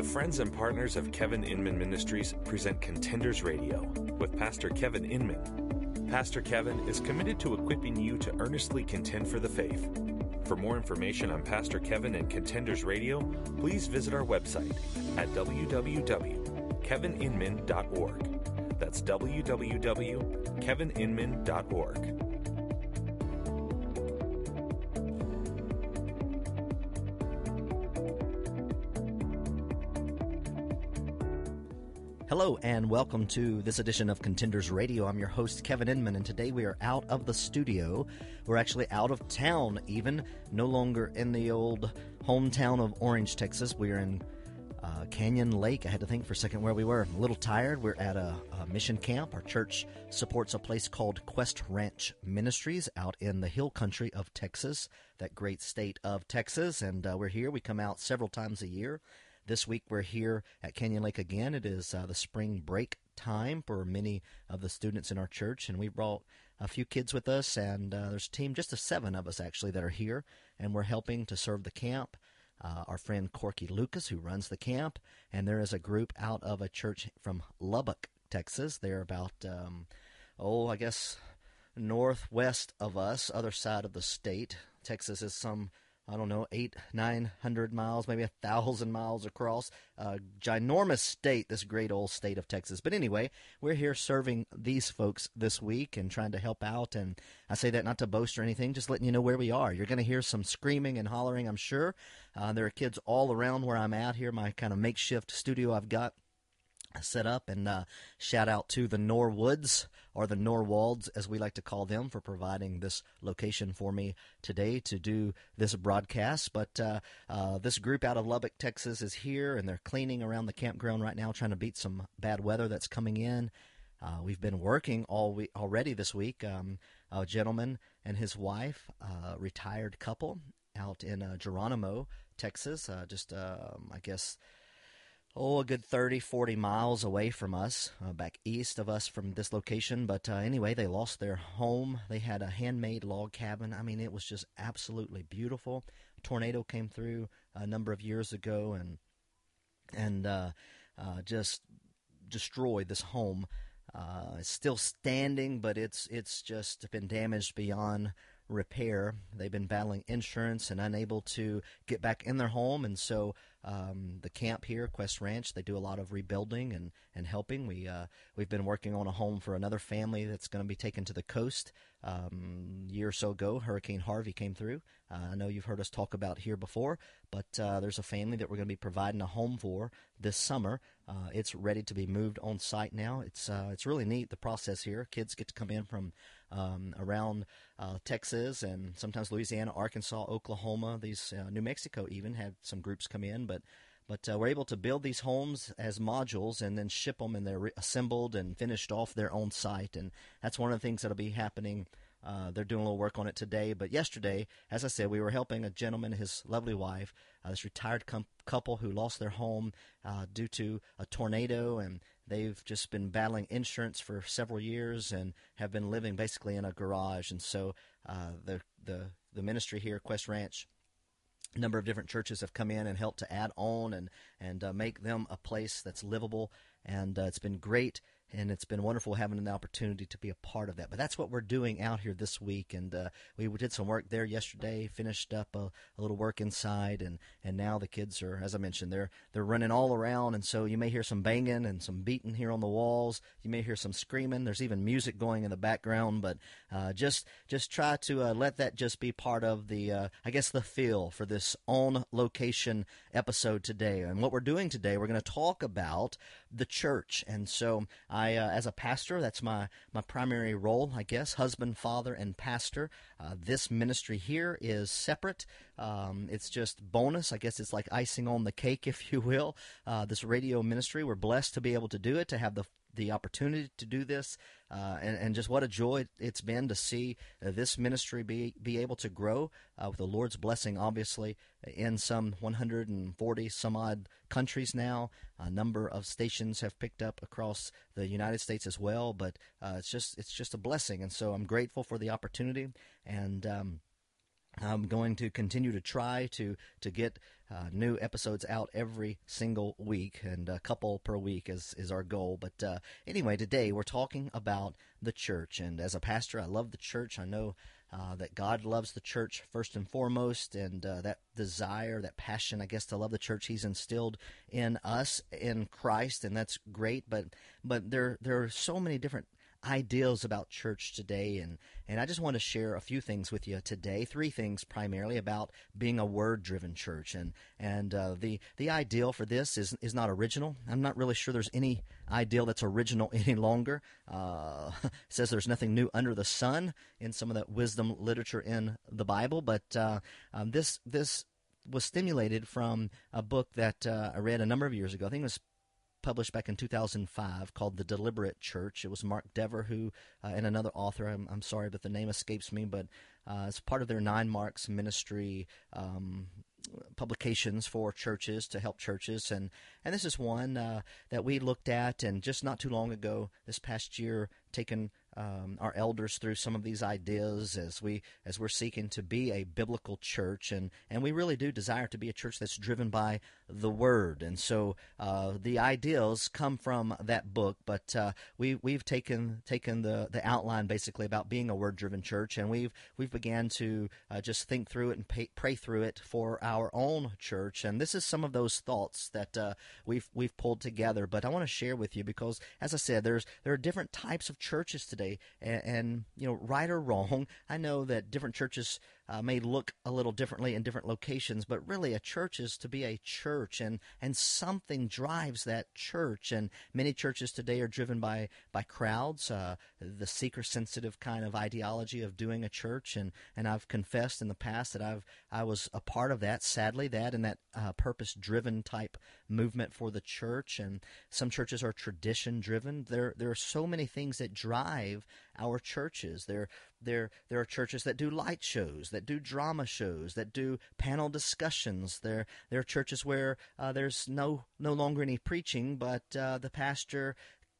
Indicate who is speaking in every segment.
Speaker 1: The friends and partners of Kevin Inman Ministries present Contenders Radio with Pastor Kevin Inman. Pastor Kevin is committed to equipping you to earnestly contend for the faith. For more information on Pastor Kevin and Contenders Radio, please visit our website at www.kevininman.org. That's www.kevininman.org.
Speaker 2: Hello and welcome to this edition of Contenders Radio. I'm your host, Kevin Inman, and today we are out of the studio. We're actually out of town, even no longer in the old hometown of Orange, Texas. We are in uh, Canyon Lake. I had to think for a second where we were. I'm a little tired. We're at a, a, mission camp. Our church supports a place called Quest Ranch Ministries out in the hill country of Texas, that great state of Texas. And uh, we're here. We come out several times a year. This week we're here at Canyon Lake again. It is uh, the spring break time for many of the students in our church, and we brought a few kids with us, and uh, there's a team, just of seven of us actually, that are here, and we're helping to serve the camp. Uh, our friend Corky Lucas, who runs the camp, and there is a group out of a church from Lubbock, Texas. They're about, um, oh, I guess northwest of us, other side of the state. Texas is some I don't know, eight, nine hundred miles, maybe a thousand miles across. A ginormous state, this great old state of Texas. But anyway, we're here serving these folks this week and trying to help out. And I say that not to boast or anything, just letting you know where we are. You're going to hear some screaming and hollering, I'm sure. Uh, there are kids all around where I'm at here, my kind of makeshift studio I've got set up and uh, shout out to the Norwoods or the Norwalds as we like to call them for providing this location for me today to do this broadcast. But uh, uh, this group out of Lubbock Texas is here and they're cleaning around the campground right now trying to beat some bad weather that's coming in. Uh, we've been working all week already this week um, a gentleman and his wife a retired couple out in uh, Geronimo Texas uh, just um, I guess oh, a good 30, 40 miles away from us, uh, back east of us from this location. But uh, anyway, they lost their home. They had a handmade log cabin. I mean, it was just absolutely beautiful. A tornado came through a number of years ago and and uh, uh just destroyed this home. Uh, it's still standing, but it's it's just been damaged beyond repair. They've been battling insurance and unable to get back in their home, and so um, the camp here, Quest Ranch, they do a lot of rebuilding and, and helping. We uh, we've been working on a home for another family that's going to be taken to the coast. Um, year or so ago, Hurricane Harvey came through. Uh, I know you've heard us talk about here before, but uh, there's a family that we're going to be providing a home for this summer. Uh, it's ready to be moved on site now. It's uh, it's really neat the process here. Kids get to come in from um, around uh, Texas and sometimes Louisiana, Arkansas, Oklahoma. These uh, New Mexico even had some groups come in, but but uh, we're able to build these homes as modules and then ship them, and they're re- assembled and finished off their own site. And that's one of the things that'll be happening. Uh, they're doing a little work on it today, but yesterday, as I said, we were helping a gentleman, his lovely wife, uh, this retired com- couple who lost their home uh, due to a tornado, and they've just been battling insurance for several years and have been living basically in a garage. And so uh, the the the ministry here, Quest Ranch, a number of different churches have come in and helped to add on and and uh, make them a place that's livable and uh, it's been great and it's been wonderful having an opportunity to be a part of that. But that's what we're doing out here this week, and uh, we did some work there yesterday. Finished up a, a, little work inside, and, and now the kids are, as I mentioned, they're they're running all around, and so you may hear some banging and some beating here on the walls. You may hear some screaming. There's even music going in the background, but uh, just just try to uh, let that just be part of the, uh, I guess, the feel for this on location episode today. And what we're doing today, we're going to talk about the church, and so. I, uh, as a pastor, that's my, my primary role, I guess, husband, father, and pastor. Uh, this ministry here is separate. Um, it's just bonus. I guess it's like icing on the cake, if you will. Uh, this radio ministry, we're blessed to be able to do it, to have the the opportunity to do this, uh, and, and, just what a joy it's been to see uh, this ministry be be able to grow uh, with the Lord's blessing. Obviously, in some 140 some odd countries now, a number of stations have picked up across the United States as well. But uh, it's just it's just a blessing, and so I'm grateful for the opportunity and. Um, I'm going to continue to try to to get uh, new episodes out every single week, and a couple per week is is our goal. But uh, anyway, today we're talking about the church, and as a pastor, I love the church. I know uh, that God loves the church first and foremost, and uh, that desire, that passion, I guess, to love the church He's instilled in us in Christ, and that's great. But but there there are so many different ideals about church today and and I just want to share a few things with you today. Three things primarily about being a word driven church and and uh, the the ideal for this is is not original. I'm not really sure there's any ideal that's original any longer. Uh, says there's nothing new under the sun in some of that wisdom literature in the Bible but uh, um, this this was stimulated from a book that uh, I read a number of years ago. I think it was published back in 2005 called The Deliberate Church. It was Mark Dever who, uh, and another author, I'm, I'm, sorry, but the name escapes me, but uh, it's part of their Nine Marks ministry um, publications for churches to help churches. And, and this is one uh, that we looked at, and just not too long ago, this past year, taken um, our elders through some of these ideas as we as we're seeking to be a biblical church, and and we really do desire to be a church that's driven by the Word, and so uh, the ideals come from that book. But uh, we we've taken taken the the outline basically about being a Word driven church, and we've we've began to uh, just think through it and pay, pray through it for our own church, and this is some of those thoughts that uh, we've we've pulled together. But I want to share with you because, as I said, there's there are different types of churches today, and, and you know, right or wrong, I know that different churches uh, may look a little differently in different locations, but really a church is to be a church, and and something drives that church. And many churches today are driven by by crowds, uh, the seeker sensitive kind of ideology of doing a church. And and I've confessed in the past that I've I was a part of that. Sadly, that and that uh, purpose driven type movement for the church. And some churches are tradition driven. There there are so many things that drive our churches. There there there are churches that do light shows, that do drama shows, that do panel discussions. There there are churches where uh, there's no no longer any preaching, but uh, the pastor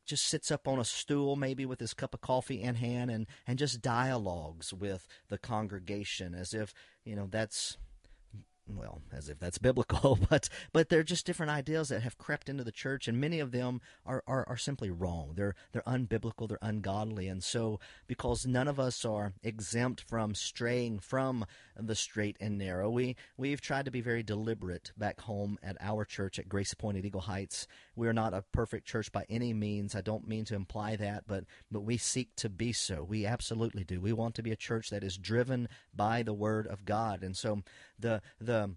Speaker 2: just sits up on a stool, maybe with his cup of coffee in hand, and and just dialogues with the congregation as if you know that's well, as if that's biblical, but but they're just different ideas that have crept into the church, and many of them are, are, are simply wrong. They're they're unbiblical, they're ungodly, and so because none of us are exempt from straying from the straight and narrow, we we've tried to be very deliberate back home at our church at Grace Point at Eagle Heights. We are not a perfect church by any means. I don't mean to imply that, but but we seek to be so. We absolutely do. We want to be a church that is driven by the Word of God, and so the the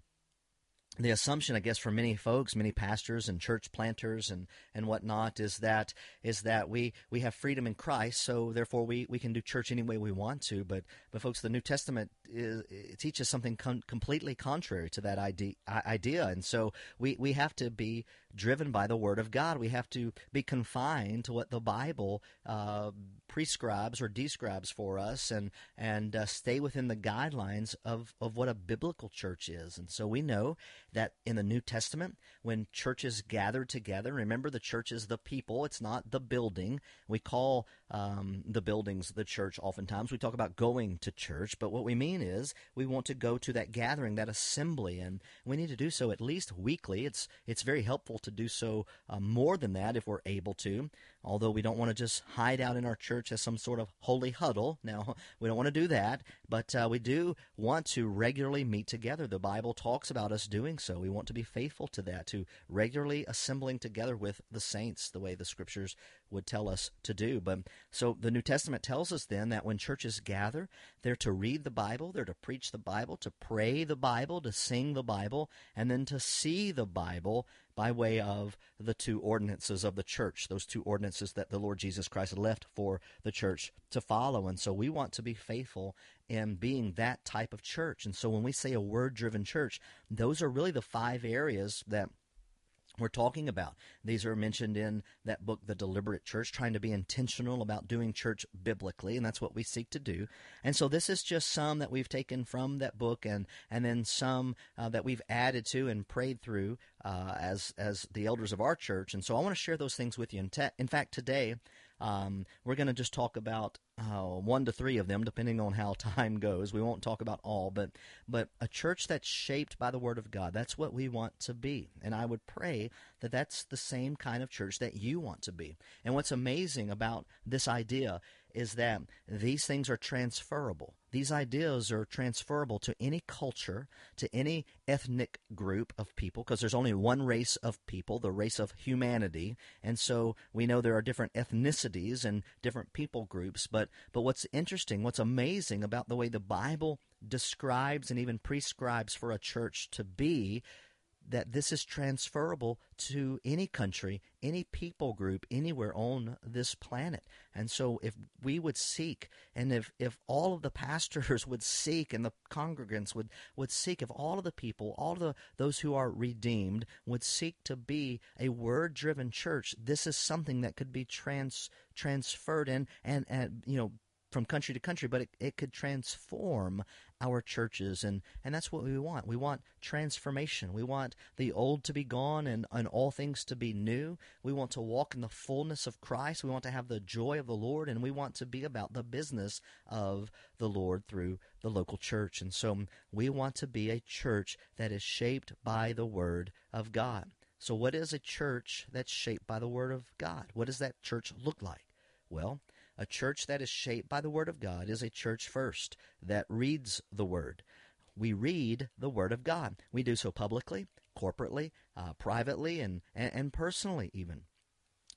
Speaker 2: the assumption, I guess, for many folks, many pastors and church planters and, and whatnot, is that is that we, we have freedom in Christ, so therefore we, we can do church any way we want to. But but folks, the New Testament uh, is, teaches something com- completely contrary to that idea, idea, and so we, we have to be driven by the Word of God. We have to be confined to what the Bible uh, prescribes or describes for us, and and uh, stay within the guidelines of of what a biblical church is. And so we know that in the New Testament, when churches gather together, remember the church is the people; it's not the building. We call um, the buildings the church. Oftentimes, we talk about going to church, but what we mean is we want to go to that gathering, that assembly, and we need to do so at least weekly. It's it's very helpful to do so uh, more than that if we're able to. Although we don't want to just hide out in our church as some sort of holy huddle. Now we don't want to do that, but uh, we do want to regularly meet together. The Bible talks about us doing so. We want to be faithful to that, to regularly assembling together with the saints, the way the Scriptures would tell us to do. But so the New Testament tells us then that when churches gather, they're to read the Bible, they're to preach the Bible, to pray the Bible, to sing the Bible, and then to see the Bible by way of the two ordinances of the church, those two ordinances that the Lord Jesus Christ left for the church to follow. And so we want to be faithful in being that type of church. And so when we say a word driven church, those are really the five areas that we're talking about. These are mentioned in that book, The Deliberate Church, trying to be intentional about doing church biblically, and that's what we seek to do. And so this is just some that we've taken from that book, and and then some uh, that we've added to and prayed through uh, as as the elders of our church. And so I want to share those things with you. In, te- in fact, today um, we're going to just talk about uh, one to three of them, depending on how time goes. We won't talk about all, but but a church that's shaped by the Word of God. That's what we want to be, and I would pray that that's the same kind of church that you want to be. And what's amazing about this idea is that these things are transferable. These ideas are transferable to any culture, to any ethnic group of people, because there's only one race of people, the race of humanity. And so we know there are different ethnicities and different people groups. But, but what's interesting, what's amazing about the way the Bible describes and even prescribes for a church to be that this is transferable to any country, any people group, anywhere on this planet. And so if we would seek, and if, if all of the pastors would seek and the congregants would, would seek, if all of the people, all of the, those who are redeemed would seek to be a word driven church, this is something that could be trans, transferred in and, and, you know, from country to country, but it, it could transform our churches and, and that's what we want. We want transformation. We want the old to be gone and, and all things to be new. We want to walk in the fullness of Christ. We want to have the joy of the Lord and we want to be about the business of the Lord through the local church. And so um, we want to be a church that is shaped by the Word of God. So, what is a church that's shaped by the Word of God? What does that church look like? Well, a church that is shaped by the Word of God is a church first that reads the Word. We read the Word of God. We do so publicly, corporately, uh, privately, and, and, and, personally, even.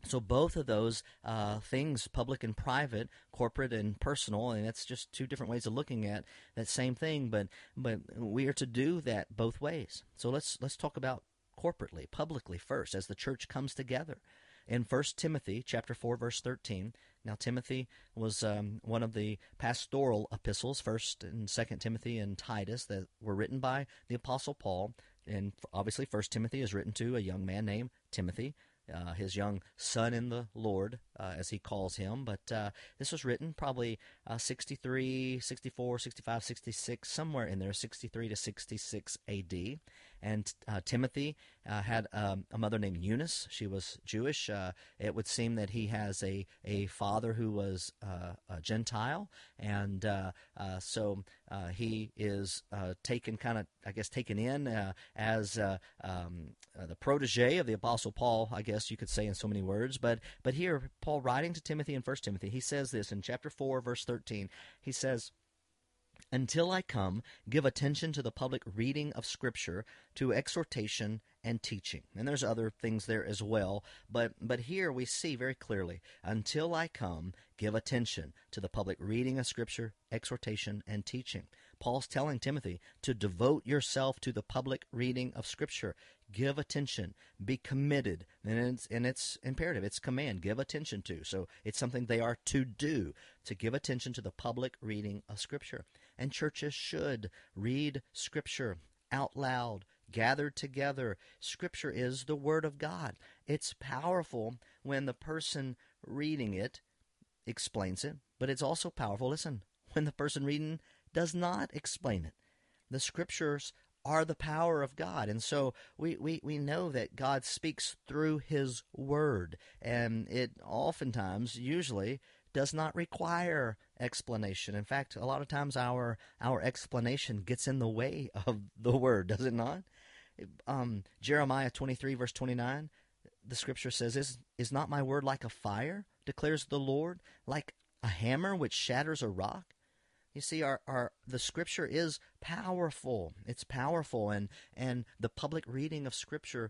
Speaker 2: So, both of those uh, things, public and private, corporate and personal, and that's just two different ways of looking at that same thing. But but we are to do that both ways. So let's let's talk about corporately, publicly first, as the church comes together. In 1 Timothy chapter 4 verse 13, now, Timothy was um, one of the pastoral epistles, First and Second Timothy and Titus, that were written by the Apostle Paul. And obviously, First Timothy is written to a young man named Timothy, uh, his young son in the Lord, uh, as he calls him. But uh, this was written probably uh, 63, 64, 65, 66, somewhere in there, 63 to 66 A.D. And uh, Timothy uh, had um, a mother named Eunice. She was Jewish. Uh, it would seem that he has a, a father who was uh, a Gentile. And uh, uh, so he is taken, kind of, I guess, taken in as um, the protege of the Apostle Paul, I guess you could say in so many words. But, but here, Paul writing to Timothy in 1 Timothy, he says this in chapter 4, verse 13. He says, until I come, give attention to the public reading of Scripture, to exhortation and teaching. And there's other things there as well, but but here we see very clearly, until I come, give attention to the public reading of Scripture, exhortation and teaching. Paul's telling Timothy to devote yourself to the public reading of Scripture. Give attention. Be committed. And it's, and it's imperative. It's command. Give attention to. So it's something they are to do, to give attention to the public reading of Scripture. And churches should read Scripture out loud, gathered together. Scripture is the Word of God. It's powerful when the person reading it explains it, but it's also powerful, listen, when the person reading does not explain it. The scriptures are the power of God. And so we, we, we know that God speaks through His Word. And it oftentimes, usually, does not require explanation. In fact, a lot of times our, our explanation gets in the way of the Word, does it not? Um, Jeremiah 23, verse 29, the scripture says, is, is not my word like a fire, declares the Lord, like a hammer which shatters a rock? You see, our, our the scripture is powerful. It's powerful, and and the public reading of scripture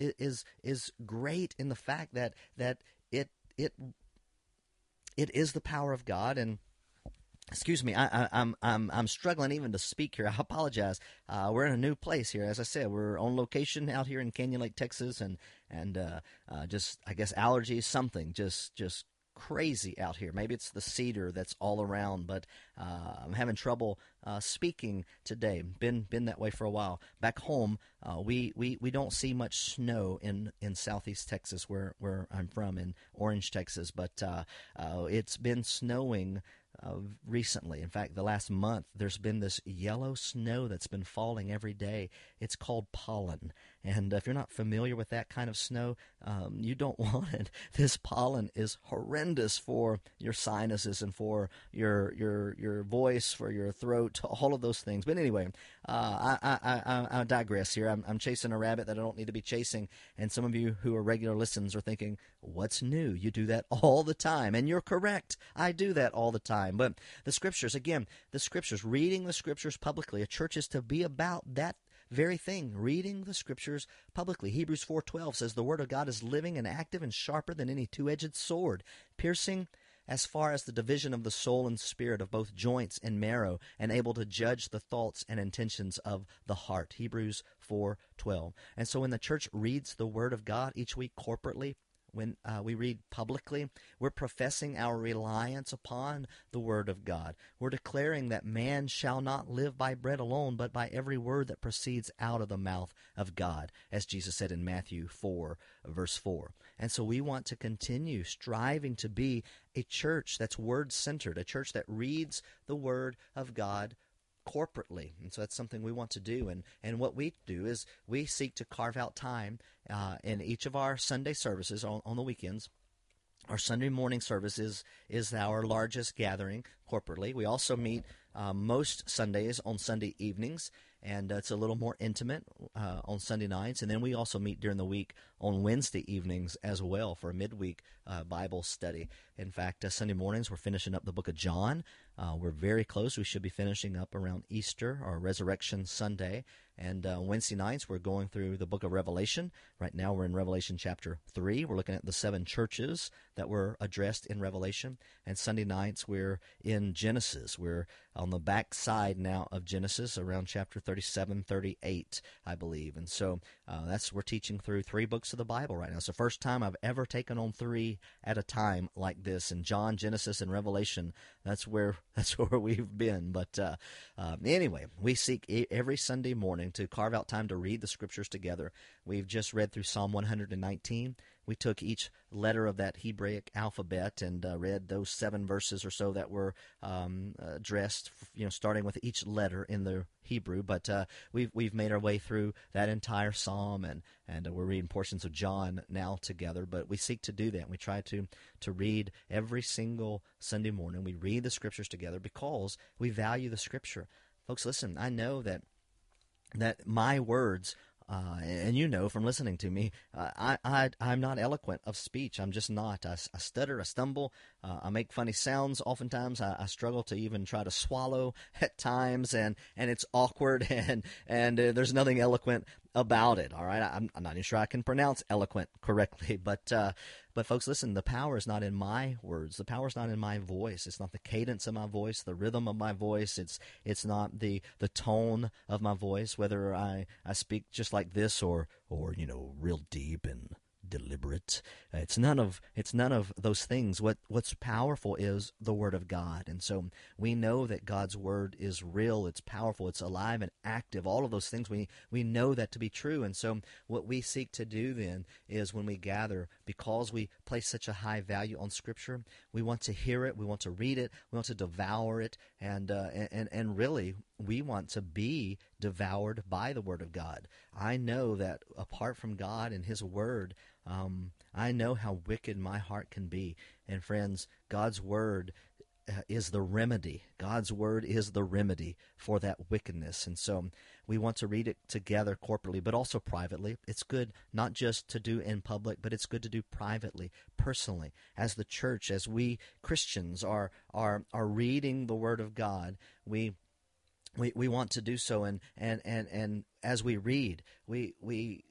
Speaker 2: is is great in the fact that that it it it is the power of God and excuse me I, am I'm, I'm I'm struggling even to speak here. I apologize. Uh, we're in a new place here, as I said. We're on location out here in Canyon Lake, Texas, and and uh, uh, just I guess allergies, something just just crazy out here. Maybe it's the cedar that's all around, but uh, I'm having trouble uh, speaking today. Been been that way for a while. Back home, uh, we, we we don't see much snow in, in southeast Texas, where where I'm from, in Orange, Texas. But uh, uh, it's been snowing uh, recently. In fact, the last month, there's been this yellow snow that's been falling every day. It's called pollen, And if you're not familiar with that kind of snow, um, you don't want it. This pollen is horrendous for your sinuses and for your your your voice, for your throat, all of those things. But anyway, uh, I, I, I, I digress here. I'm, I'm chasing a rabbit that I don't need to be chasing. And some of you who are regular listeners are thinking, what's new? You do that all the time. And you're correct. I do that all the time. But the scriptures, again, the scriptures, reading the scriptures publicly, a church is to be about that very thing reading the scriptures publicly. Hebrews 4:12 says the word of god is living and active and sharper than any two-edged sword piercing as far as the division of the soul and spirit of both joints and marrow and able to judge the thoughts and intentions of the heart. Hebrews 4:12 and so when the church reads the word of god each week corporately when uh, we read publicly, we're professing our reliance upon the Word of God. We're declaring that man shall not live by bread alone, but by every word that proceeds out of the mouth of God, as Jesus said in Matthew 4, verse 4. And so we want to continue striving to be a church that's word centered, a church that reads the Word of God corporately. And so that's something we want to do. And, and what we do is we seek to carve out time uh, in each of our Sunday services on, on the weekends. Our Sunday morning service is, is our largest gathering corporately. We also meet uh, most Sundays on Sunday evenings, and uh, it's a little more intimate uh, on Sunday nights. And then we also meet during the week on Wednesday evenings as well for a midweek uh, Bible study. In fact, uh, Sunday mornings we're finishing up the book of John. Uh, we're very close. We should be finishing up around Easter or Resurrection Sunday. And Wednesday nights, we're going through the book of Revelation. Right now, we're in Revelation chapter 3. We're looking at the seven churches that were addressed in Revelation. And Sunday nights, we're in Genesis. We're on the back side now of Genesis, around chapter 37, 38, I believe. And so uh, that's we're teaching through three books of the Bible right now. It's the first time I've ever taken on three at a time like this. In John, Genesis, and Revelation, that's where that's where we've been. But uh, uh, anyway, we seek every Sunday morning to carve out time to read the scriptures together. We've just read through Psalm 119. We took each letter of that Hebraic alphabet and uh, read those seven verses or so that were um, addressed, you know, starting with each letter in the Hebrew. But uh, we've we've made our way through that entire psalm, and and uh, we're reading portions of John now together. But we seek to do that. We try to to read every single Sunday morning. We read the scriptures together because we value the scripture. Folks, listen. I know that that my words uh, and you know from listening to me, uh, I, I, I'm not eloquent of speech. I'm just not. I, I stutter, I stumble, uh, I make funny sounds. Oftentimes, I, I, struggle to even try to swallow at times, and, and it's awkward, and, and uh, there's nothing eloquent about it. All right, I'm, I'm not even sure I can pronounce eloquent correctly, but uh, but folks, listen. The power is not in my words. The power is not in my voice. It's not the cadence of my voice, the rhythm of my voice. It's it's not the the tone of my voice. Whether I I speak just like this or or you know real deep and deliberate. It's none of it's none of those things. What what's powerful is the word of God. And so we know that God's word is real, it's powerful, it's alive and active. All of those things we we know that to be true. And so what we seek to do then is when we gather because we place such a high value on scripture, we want to hear it, we want to read it, we want to devour it and uh, and and really we want to be devoured by the Word of God. I know that apart from God and His Word, um, I know how wicked my heart can be. And friends, God's Word uh, is the remedy. God's Word is the remedy for that wickedness. And so we want to read it together corporately, but also privately. It's good not just to do in public, but it's good to do privately, personally, as the church, as we Christians are are are reading the Word of God. We we, we want to do so and, and, and, and as we read we, we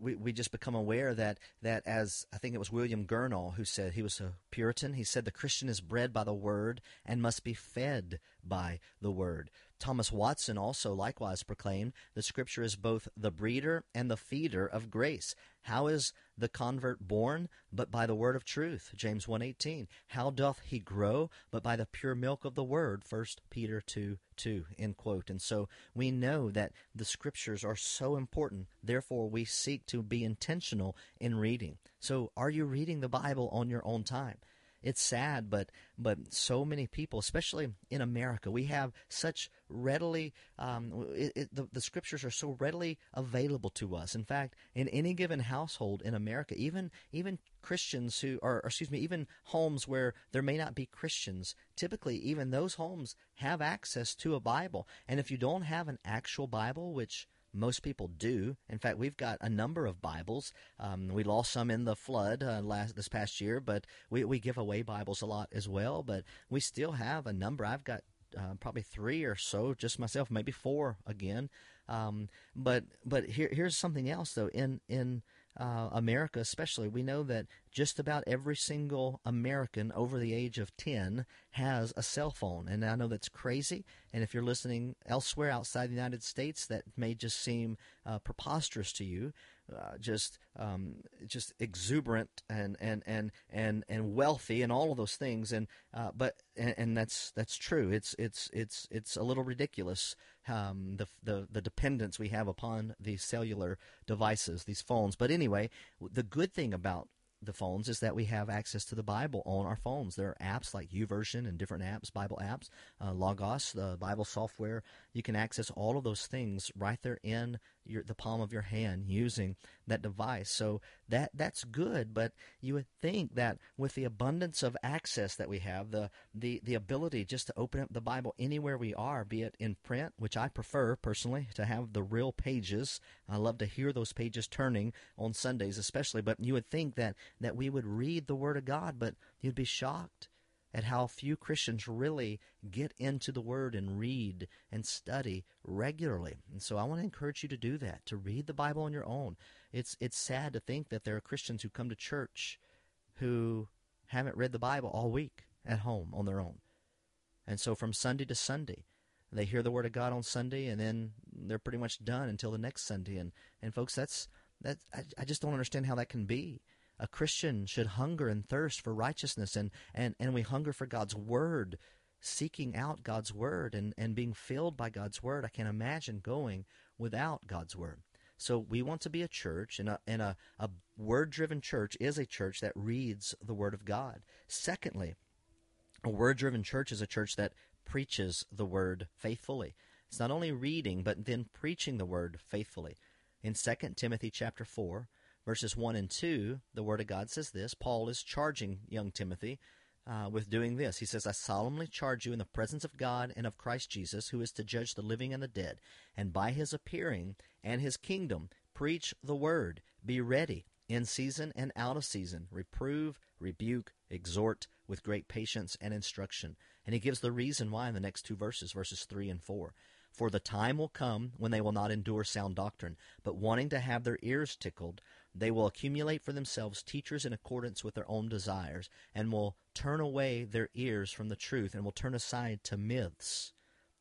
Speaker 2: we, we just become aware that, that as I think it was William Gurnall who said he was a Puritan, he said the Christian is bred by the word and must be fed by the word. Thomas Watson also likewise proclaimed the scripture is both the breeder and the feeder of grace. How is the convert born? But by the word of truth. James 1:18. How doth he grow? But by the pure milk of the word. 1 Peter 2 2. End quote. And so we know that the scriptures are so important. Therefore, we seek to be intentional in reading. So, are you reading the Bible on your own time? It's sad, but but so many people, especially in America, we have such readily um, it, it, the, the scriptures are so readily available to us. In fact, in any given household in America, even even Christians who are, or excuse me, even homes where there may not be Christians, typically even those homes have access to a Bible. And if you don't have an actual Bible, which most people do. In fact, we've got a number of Bibles. Um, we lost some in the flood uh, last this past year, but we, we give away Bibles a lot as well. But we still have a number. I've got uh, probably three or so, just myself, maybe four again. Um, but but here here's something else though. In in uh, America, especially, we know that just about every single American over the age of 10 has a cell phone. And I know that's crazy. And if you're listening elsewhere outside the United States, that may just seem uh, preposterous to you. Uh, just um, just exuberant and, and, and, and, and wealthy and all of those things and uh, but and, and, that's that's true it's it's it's it's a little ridiculous um, the, the the dependence we have upon these cellular devices these phones but anyway the good thing about the phones is that we have access to the Bible on our phones. There are apps like YouVersion and different apps, Bible apps, uh, Logos, the Bible software. You can access all of those things right there in your, the palm of your hand using that device. So that that's good, but you would think that with the abundance of access that we have, the the the ability just to open up the Bible anywhere we are, be it in print, which I prefer personally to have the real pages. I love to hear those pages turning on Sundays especially, but you would think that that we would read the word of God, but you'd be shocked at how few Christians really get into the Word and read and study regularly. And so I want to encourage you to do that, to read the Bible on your own. It's, it's sad to think that there are Christians who come to church who haven't read the Bible all week at home on their own. And so from Sunday to Sunday, they hear the Word of God on Sunday and then they're pretty much done until the next Sunday. And, and folks, that's, that, I, I just don't understand how that can be a Christian should hunger and thirst for righteousness, and, and, and we hunger for God's Word, seeking out God's Word and, and being filled by God's Word. I can't imagine going without God's Word. So we want to be a church, and a, and a, a word driven church is a church that reads the Word of God. Secondly, a word driven church is a church that preaches the Word faithfully. It's not only reading, but then preaching the Word faithfully. In 2 Timothy chapter 4, verses 1 and 2, the Word of God says this Paul is charging young Timothy uh, with doing this. He says, I solemnly charge you in the presence of God and of Christ Jesus, who is to judge the living and the dead, and by his appearing and his kingdom, preach the Word. Be ready in season and out of season, reprove, rebuke, exhort with great patience and instruction. And he gives the reason why in the next two verses, verses 3 and 4. For the time will come when they will not endure sound doctrine, but wanting to have their ears tickled, they will accumulate for themselves teachers in accordance with their own desires, and will turn away their ears from the truth, and will turn aside to myths.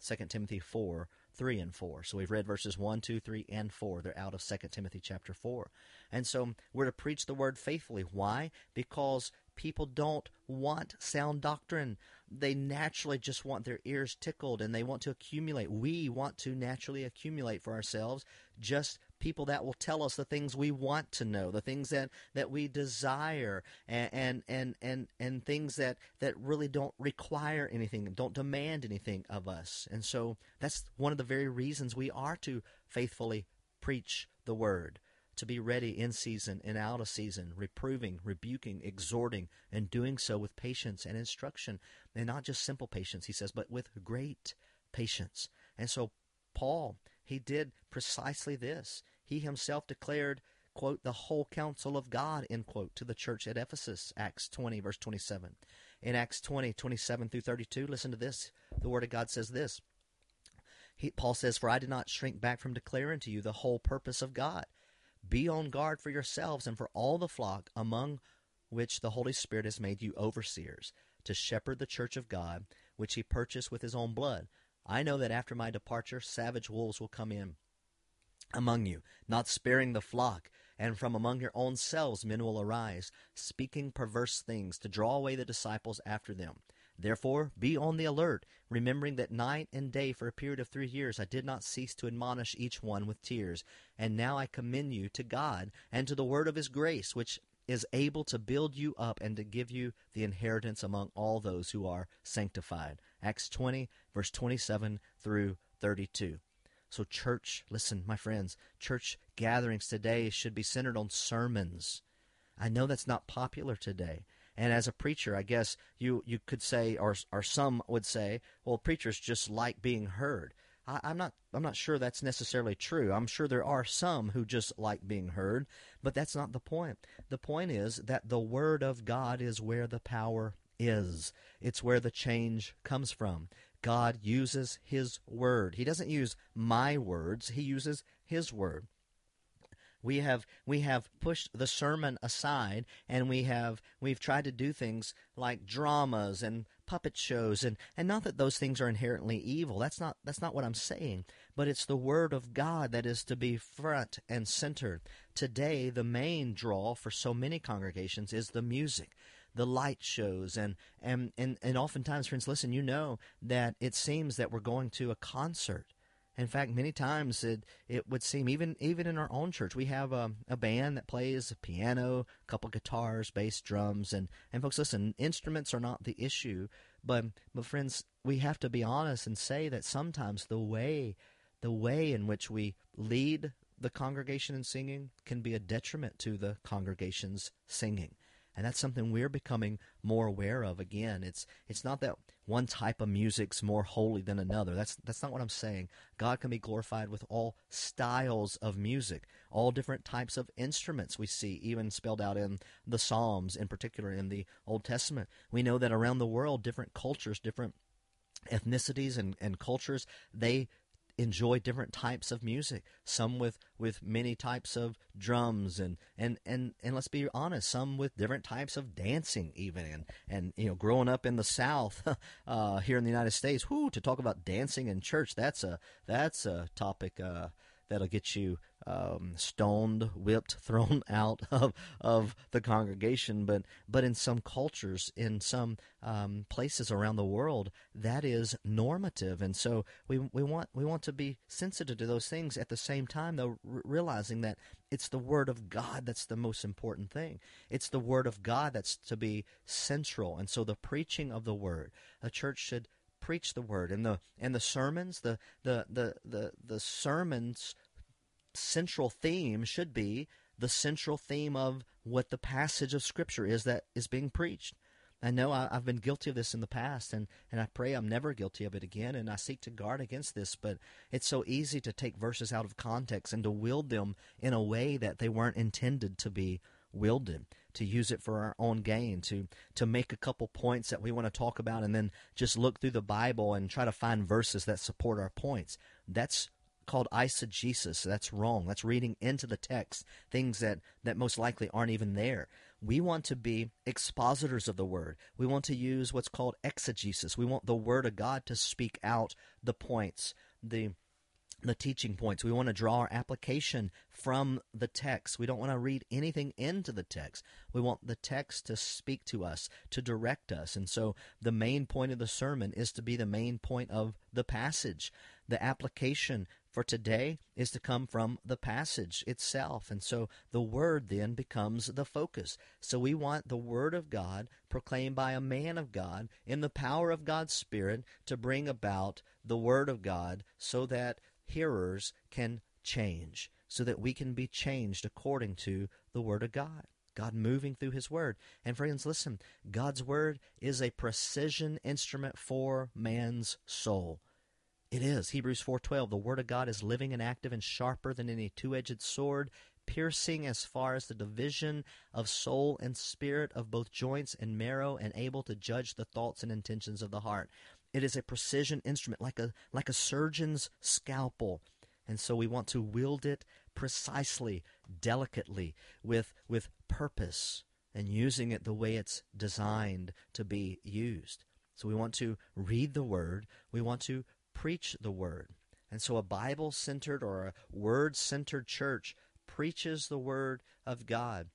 Speaker 2: 2 Timothy 4, 3 and 4. So we've read verses 1, 2, 3, and 4. They're out of 2 Timothy chapter 4. And so we're to preach the word faithfully. Why? Because people don't want sound doctrine. They naturally just want their ears tickled and they want to accumulate. We want to naturally accumulate for ourselves just people that will tell us the things we want to know, the things that, that we desire, and, and, and, and, and things that, that really don't require anything, don't demand anything of us. And so that's one of the very reasons we are to faithfully preach the word to be ready in season and out of season, reproving, rebuking, exhorting, and doing so with patience and instruction. And not just simple patience, he says, but with great patience. And so Paul, he did precisely this. He himself declared, quote, the whole counsel of God, end quote, to the church at Ephesus, Acts 20, verse 27. In Acts 20, 27 through 32, listen to this. The Word of God says this. He, Paul says, For I did not shrink back from declaring to you the whole purpose of God. Be on guard for yourselves and for all the flock among which the Holy Spirit has made you overseers, to shepherd the church of God, which he purchased with his own blood. I know that after my departure, savage wolves will come in among you, not sparing the flock. And from among your own selves men will arise, speaking perverse things, to draw away the disciples after them. Therefore, be on the alert, remembering that night and day for a period of three years I did not cease to admonish each one with tears. And now I commend you to God and to the word of his grace, which is able to build you up and to give you the inheritance among all those who are sanctified. Acts 20, verse 27 through 32. So, church, listen, my friends, church gatherings today should be centered on sermons. I know that's not popular today. And as a preacher, I guess you, you could say, or, or some would say, well, preachers just like being heard. I, I'm not I'm not sure that's necessarily true. I'm sure there are some who just like being heard, but that's not the point. The point is that the Word of God is where the power is. It's where the change comes from. God uses His Word. He doesn't use my words, He uses His Word. We have we have pushed the sermon aside and we have we've tried to do things like dramas and puppet shows and, and not that those things are inherently evil. That's not that's not what I'm saying. But it's the word of God that is to be front and center. Today the main draw for so many congregations is the music the light shows. And, and and and oftentimes friends listen you know that it seems that we're going to a concert. In fact many times it it would seem even even in our own church we have a, a band that plays piano a couple guitars bass drums and and folks listen instruments are not the issue. But but friends we have to be honest and say that sometimes the way the way in which we lead the congregation in singing can be a detriment to the congregation's singing and that's something we're becoming more aware of again. It's it's not that one type of music's more holy than another. That's that's not what i'm saying. God can be glorified with all styles of music all different types of instruments we see even spelled out in the psalms in particular in the old testament. We know that around the world different cultures different ethnicities and, and cultures they enjoy different types of music some with with many types of drums and and and and let's be honest some with different types of dancing even and and you know growing up in the south uh here in the united states whoo to talk about dancing in church that's a that's a topic uh that'll get you um, stoned, whipped, thrown out of of the congregation. But but in some cultures, in some um, places around the world, that is normative, and so we we want we want to be sensitive to those things. At the same time, though, r- realizing that it's the Word of God that's the most important thing. It's the Word of God that's to be central, and so the preaching of the Word, a church should preach the word and the and the sermons the the the the, the sermons central theme should be the central theme of what the passage of scripture is that is being preached I know I, have been guilty of this in the past, and, and I pray I'm never guilty of it again, and I seek to guard against this. But it's so easy to take verses out of context and to wield them in a way that they weren't intended to be wielded to use it for our own gain, to to make a couple points that we want to talk about, and then just look through the Bible and try to find verses that support our points. That's called eisegesis. That's wrong. That's reading into the text things that, that most likely aren't even there. We want to be expositors of the word. We want to use what's called exegesis. We want the word of God to speak out the points, the the teaching points. We want to draw our application from the text. We don't want to read anything into the text. We want the text to speak to us, to direct us. And so the main point of the sermon is to be the main point of the passage. The application for today is to come from the passage itself. And so the word then becomes the focus. So we want the word of God proclaimed by a man of God in the power of God's Spirit to bring about the word of God so that hearers can change, so that we can be changed according to the Word of God. God moving through His Word. And friends, listen, God's Word is a precision instrument for man's soul. It is. Hebrews 4:12 The word of God is living and active and sharper than any two-edged sword, piercing as far as the division of soul and spirit of both joints and marrow and able to judge the thoughts and intentions of the heart. It is a precision instrument, like a like a surgeon's scalpel, and so we want to wield it precisely, delicately, with with purpose, and using it the way it's designed to be used. So we want to read the word. We want to preach the word. And so a Bible centered or a word centered church preaches the word of God.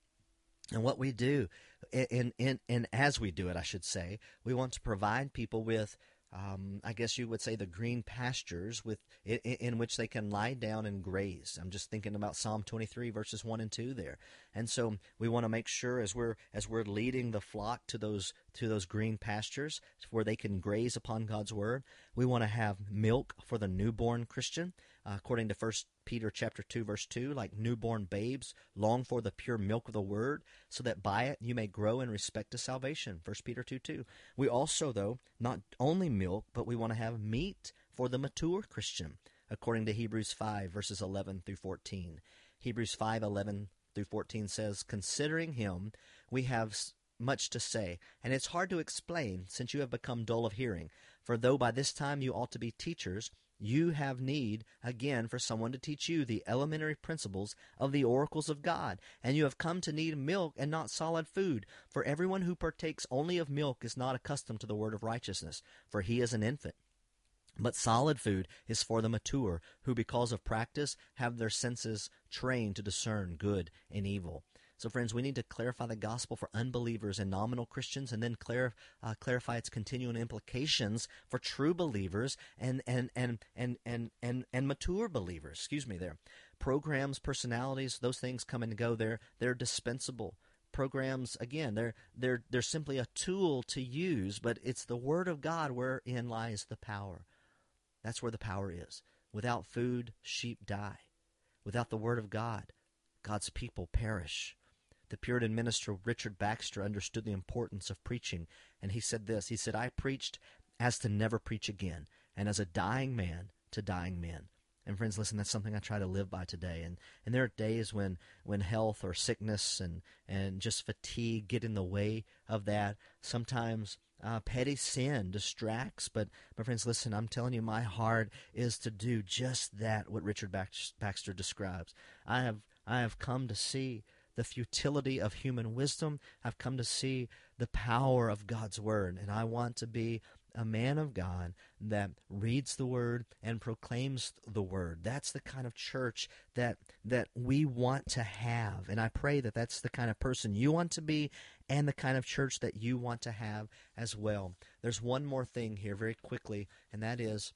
Speaker 2: And what we do, in, in, in, as we do it, I should say, we want to provide people with um, I guess you would say the green pastures with in, in, which they can lie down and graze. I'm just thinking about Psalm 23 verses 1 and 2 there. And so we want to make sure as we're as we're leading the flock to those to those green pastures where they can graze upon God's word, we want to have milk for the newborn Christian. Uh, according to First Peter chapter 2 verse 2 like newborn babes long for the pure milk of the word so that by it you may grow in respect to salvation. First Peter 2 2 we also though not only milk but we want to have meat for the mature Christian according to Hebrews 5 verses 11 through 14 Hebrews 5 11 through 14 says considering him we have much to say, and it's hard to explain since you have become dull of hearing. For though by this time you ought to be teachers, you have need again for someone to teach you the elementary principles of the oracles of God, and you have come to need milk and not solid food. For everyone who partakes only of milk is not accustomed to the word of righteousness, for he is an infant. But solid food is for the mature, who because of practice have their senses trained to discern good and evil. So, friends, we need to clarify the gospel for unbelievers and nominal Christians, and then uh, clarify its continuing implications for true believers and and and and and and, and mature believers. Excuse me, there. Programs, personalities, those things come and go. They're they're dispensable programs again they're they're they're simply a tool to use but it's the word of god wherein lies the power that's where the power is without food sheep die without the word of god god's people perish the Puritan minister Richard Baxter understood the importance of preaching, and he said this He said, I preached as to never preach again, and as a dying man to dying men. And friends, listen, that's something I try to live by today. And and there are days when when health or sickness and and just fatigue get in the way of that. Sometimes uh, petty sin distracts. But my friends, listen, I'm telling you, my heart is to do just that. What Richard Baxter describes. I have I have come to see the futility of human wisdom. I've come to see the power of God's Word, and I want to be a man of God that reads the word and proclaims the word. That's the kind of church that that we want to have. And I pray that that's the kind of person you want to be and the kind of church that you want to have as well. There's one more thing here very quickly, and that is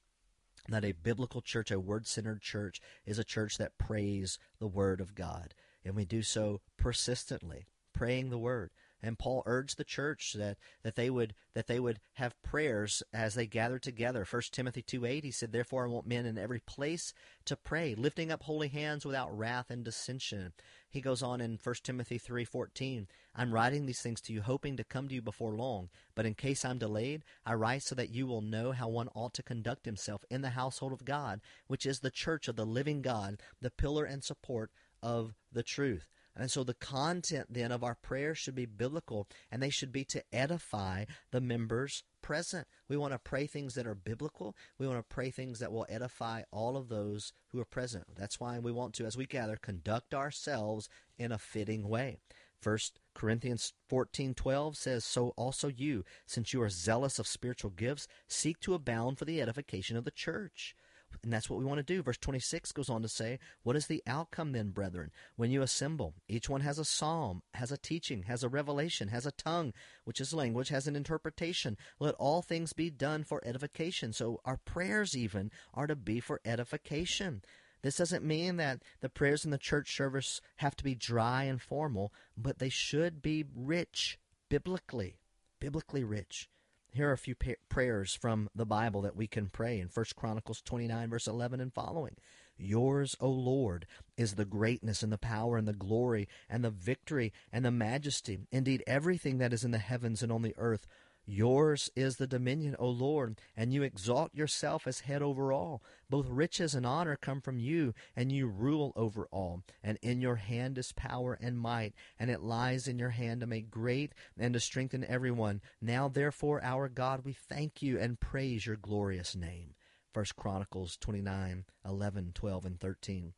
Speaker 2: that a biblical church, a word-centered church is a church that prays the word of God and we do so persistently, praying the word. And Paul urged the church that, that they would that they would have prayers as they gathered together. 1 Timothy 2 8, he said, Therefore I want men in every place to pray, lifting up holy hands without wrath and dissension. He goes on in 1 Timothy three fourteen, I'm writing these things to you, hoping to come to you before long. But in case I'm delayed, I write so that you will know how one ought to conduct himself in the household of God, which is the church of the living God, the pillar and support of the truth. And so the content then of our prayers should be biblical and they should be to edify the members present. We want to pray things that are biblical. We want to pray things that will edify all of those who are present. That's why we want to, as we gather, conduct ourselves in a fitting way. First Corinthians 14:12 says, "So also you, since you are zealous of spiritual gifts, seek to abound for the edification of the church." And that's what we want to do. Verse 26 goes on to say, What is the outcome then, brethren? When you assemble, each one has a psalm, has a teaching, has a revelation, has a tongue, which is language, has an interpretation. Let all things be done for edification. So our prayers, even, are to be for edification. This doesn't mean that the prayers in the church service have to be dry and formal, but they should be rich biblically, biblically rich. Here are a few pa- prayers from the Bible that we can pray in 1 Chronicles 29, verse 11 and following. Yours, O Lord, is the greatness and the power and the glory and the victory and the majesty. Indeed, everything that is in the heavens and on the earth Yours is the dominion, O Lord, and you exalt yourself as head over all. Both riches and honor come from you, and you rule over all. And in your hand is power and might, and it lies in your hand to make great and to strengthen everyone. Now, therefore, our God, we thank you and praise your glorious name. 1 Chronicles 29, 11, 12, and 13.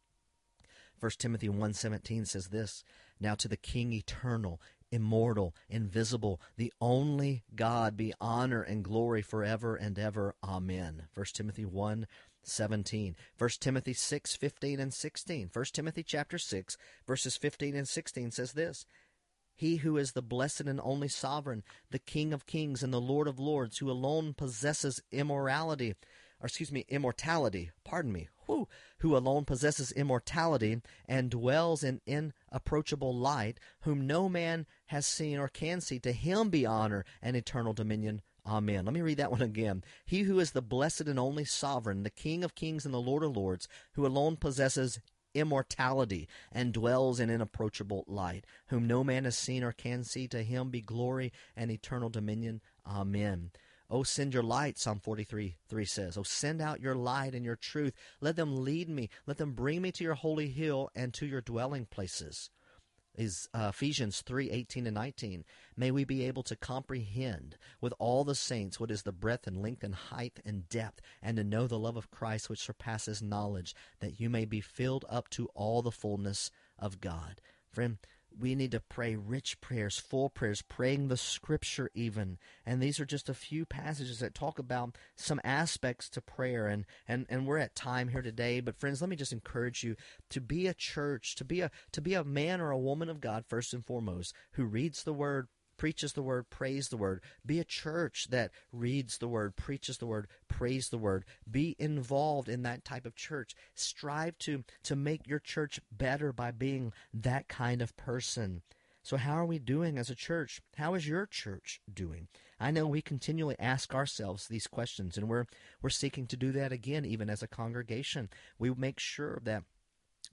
Speaker 2: 1 Timothy 1:17 says this, Now to the King eternal, immortal, invisible, the only God be honor and glory forever and ever. Amen. 1 Timothy 1 17. 1 Timothy 6 15 and 16. 1 Timothy chapter 6, verses 15 and 16 says this He who is the blessed and only sovereign, the King of kings and the Lord of lords, who alone possesses immorality, or excuse me, immortality, pardon me, who, alone possesses immortality and dwells in inapproachable light, whom no man has seen or can see, to him be honor and eternal dominion. Amen. Let me read that one again. He who is the blessed and only sovereign, the King of kings and the Lord of lords, who alone possesses immortality and dwells in inapproachable light, whom no man has seen or can see. To him be glory and eternal dominion. Amen. Oh, send your light, Psalm 43 3 says. Oh, send out your light and your truth. Let them lead me. Let them bring me to your holy hill and to your dwelling places is uh, Ephesians 3 18 and 19. May we be able to comprehend with all the saints what is the breadth and length and height and depth, and to know the love of Christ which surpasses knowledge, that you may be filled up to all the fullness of God. Friend, we need to pray rich prayers, full prayers, praying the scripture even. And these are just a few passages that talk about some aspects to prayer. And, and, and we're at time here today. But friends, let me just encourage you to be a church, to be a, to be a man or a woman of God, first and foremost, who reads the word, preaches the word, prays the word. Be a church that reads the word, preaches the word, prays the word. Be involved in that type of church. Strive to, to make your church better by being that kind of person. So, how are we doing as a church? How is your church doing? I know we continually ask ourselves these questions, and we're, we're seeking to do that again, even as a congregation. We make sure that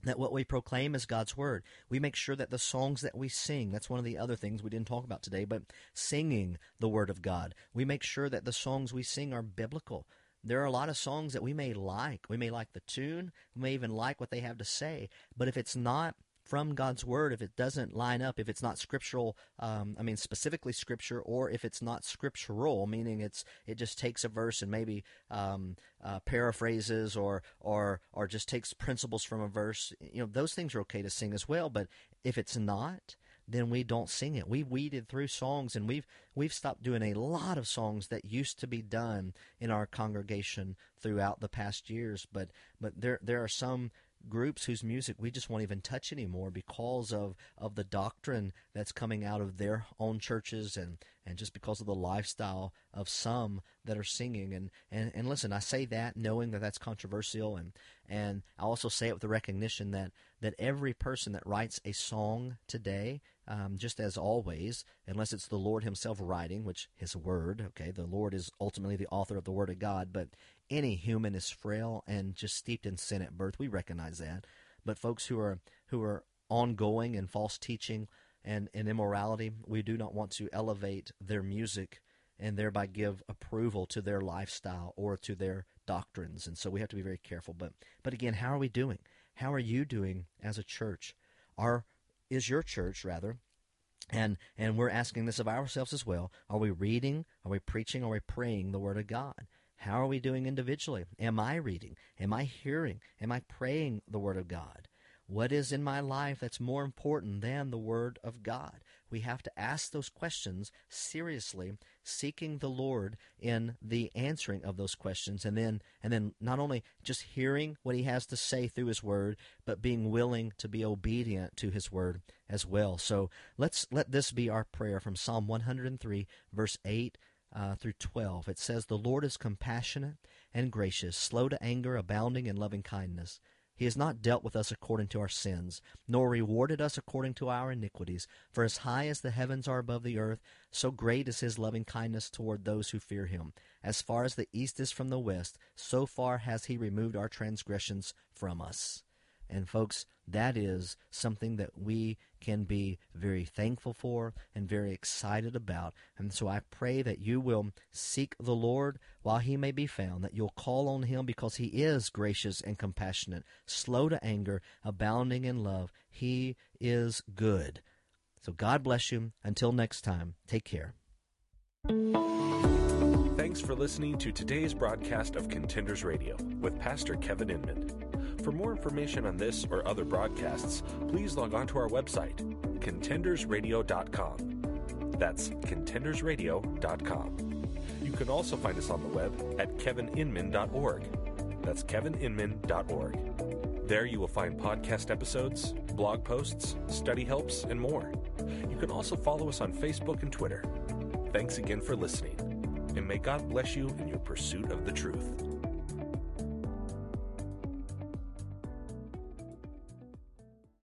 Speaker 2: that what we proclaim is God's word. We make sure that the songs that we sing, that's one of the other things we didn't talk about today, but singing the word of God. We make sure that the songs we sing are biblical. There are a lot of songs that we may like. We may like the tune, we may even like what they have to say, but if it's not from God's word if it doesn't line up, if it's not scriptural, um, I mean specifically scripture, or if it's not scriptural, meaning it's it just takes a verse and maybe um, uh, paraphrases or or or just takes principles from a verse. You know, those things are okay to sing as well. But if it's not, then we don't sing it. We've weeded through songs and we've we've stopped doing a lot of songs that used to be done in our congregation throughout the past years. But but there there are some groups whose music we just won't even touch anymore because of, of the doctrine that's coming out of their own churches and, and just because of the lifestyle of some that are singing. And, and, and listen, I say that knowing that that's controversial, and, and I also say it with the recognition that, that every person that writes a song today, um, just as always, unless it's the Lord Himself writing, which His Word, okay, the Lord is ultimately the author of the Word of God, but any human is frail and just steeped in sin at birth. We recognize that. But folks who are who are ongoing in false teaching and, and immorality, we do not want to elevate their music and thereby give approval to their lifestyle or to their doctrines. And so we have to be very careful. But but again, how are we doing? How are you doing as a church? Are is your church rather and and we're asking this of ourselves as well. Are we reading? Are we preaching? Are we praying the Word of God? How are we doing individually? Am I reading? Am I hearing? Am I praying the Word of God? What is in my life that's more important than the Word of God? We have to ask those questions seriously, seeking the Lord in the answering of those questions, and then and then not only just hearing what He has to say through His Word, but being willing to be obedient to His Word as well. So let's let this be our prayer from Psalm 103, verse 8 uh, through 12. It says, The Lord is compassionate and gracious, slow to anger, abounding in loving kindness. He has not dealt with us according to our sins, nor rewarded us according to our iniquities. For as high as the heavens are above the earth, so great is his loving kindness toward those who fear him. As far as the east is from the west, so far has he removed our transgressions from us. And folks, that is something that we can be very thankful for and very excited about. And so I pray that you will seek the Lord while he may be found, that you'll call on him because he is gracious and compassionate, slow to anger, abounding in love. He is good. So God bless you. Until next time, take care.
Speaker 1: Thanks for listening to today's broadcast of Contenders Radio with Pastor Kevin Inman. For more information on this or other broadcasts, please log on to our website, contendersradio.com. That's contendersradio.com. You can also find us on the web at kevininman.org. That's kevininman.org. There you will find podcast episodes, blog posts, study helps, and more. You can also follow us on Facebook and Twitter. Thanks again for listening, and may God bless you in your pursuit of the truth.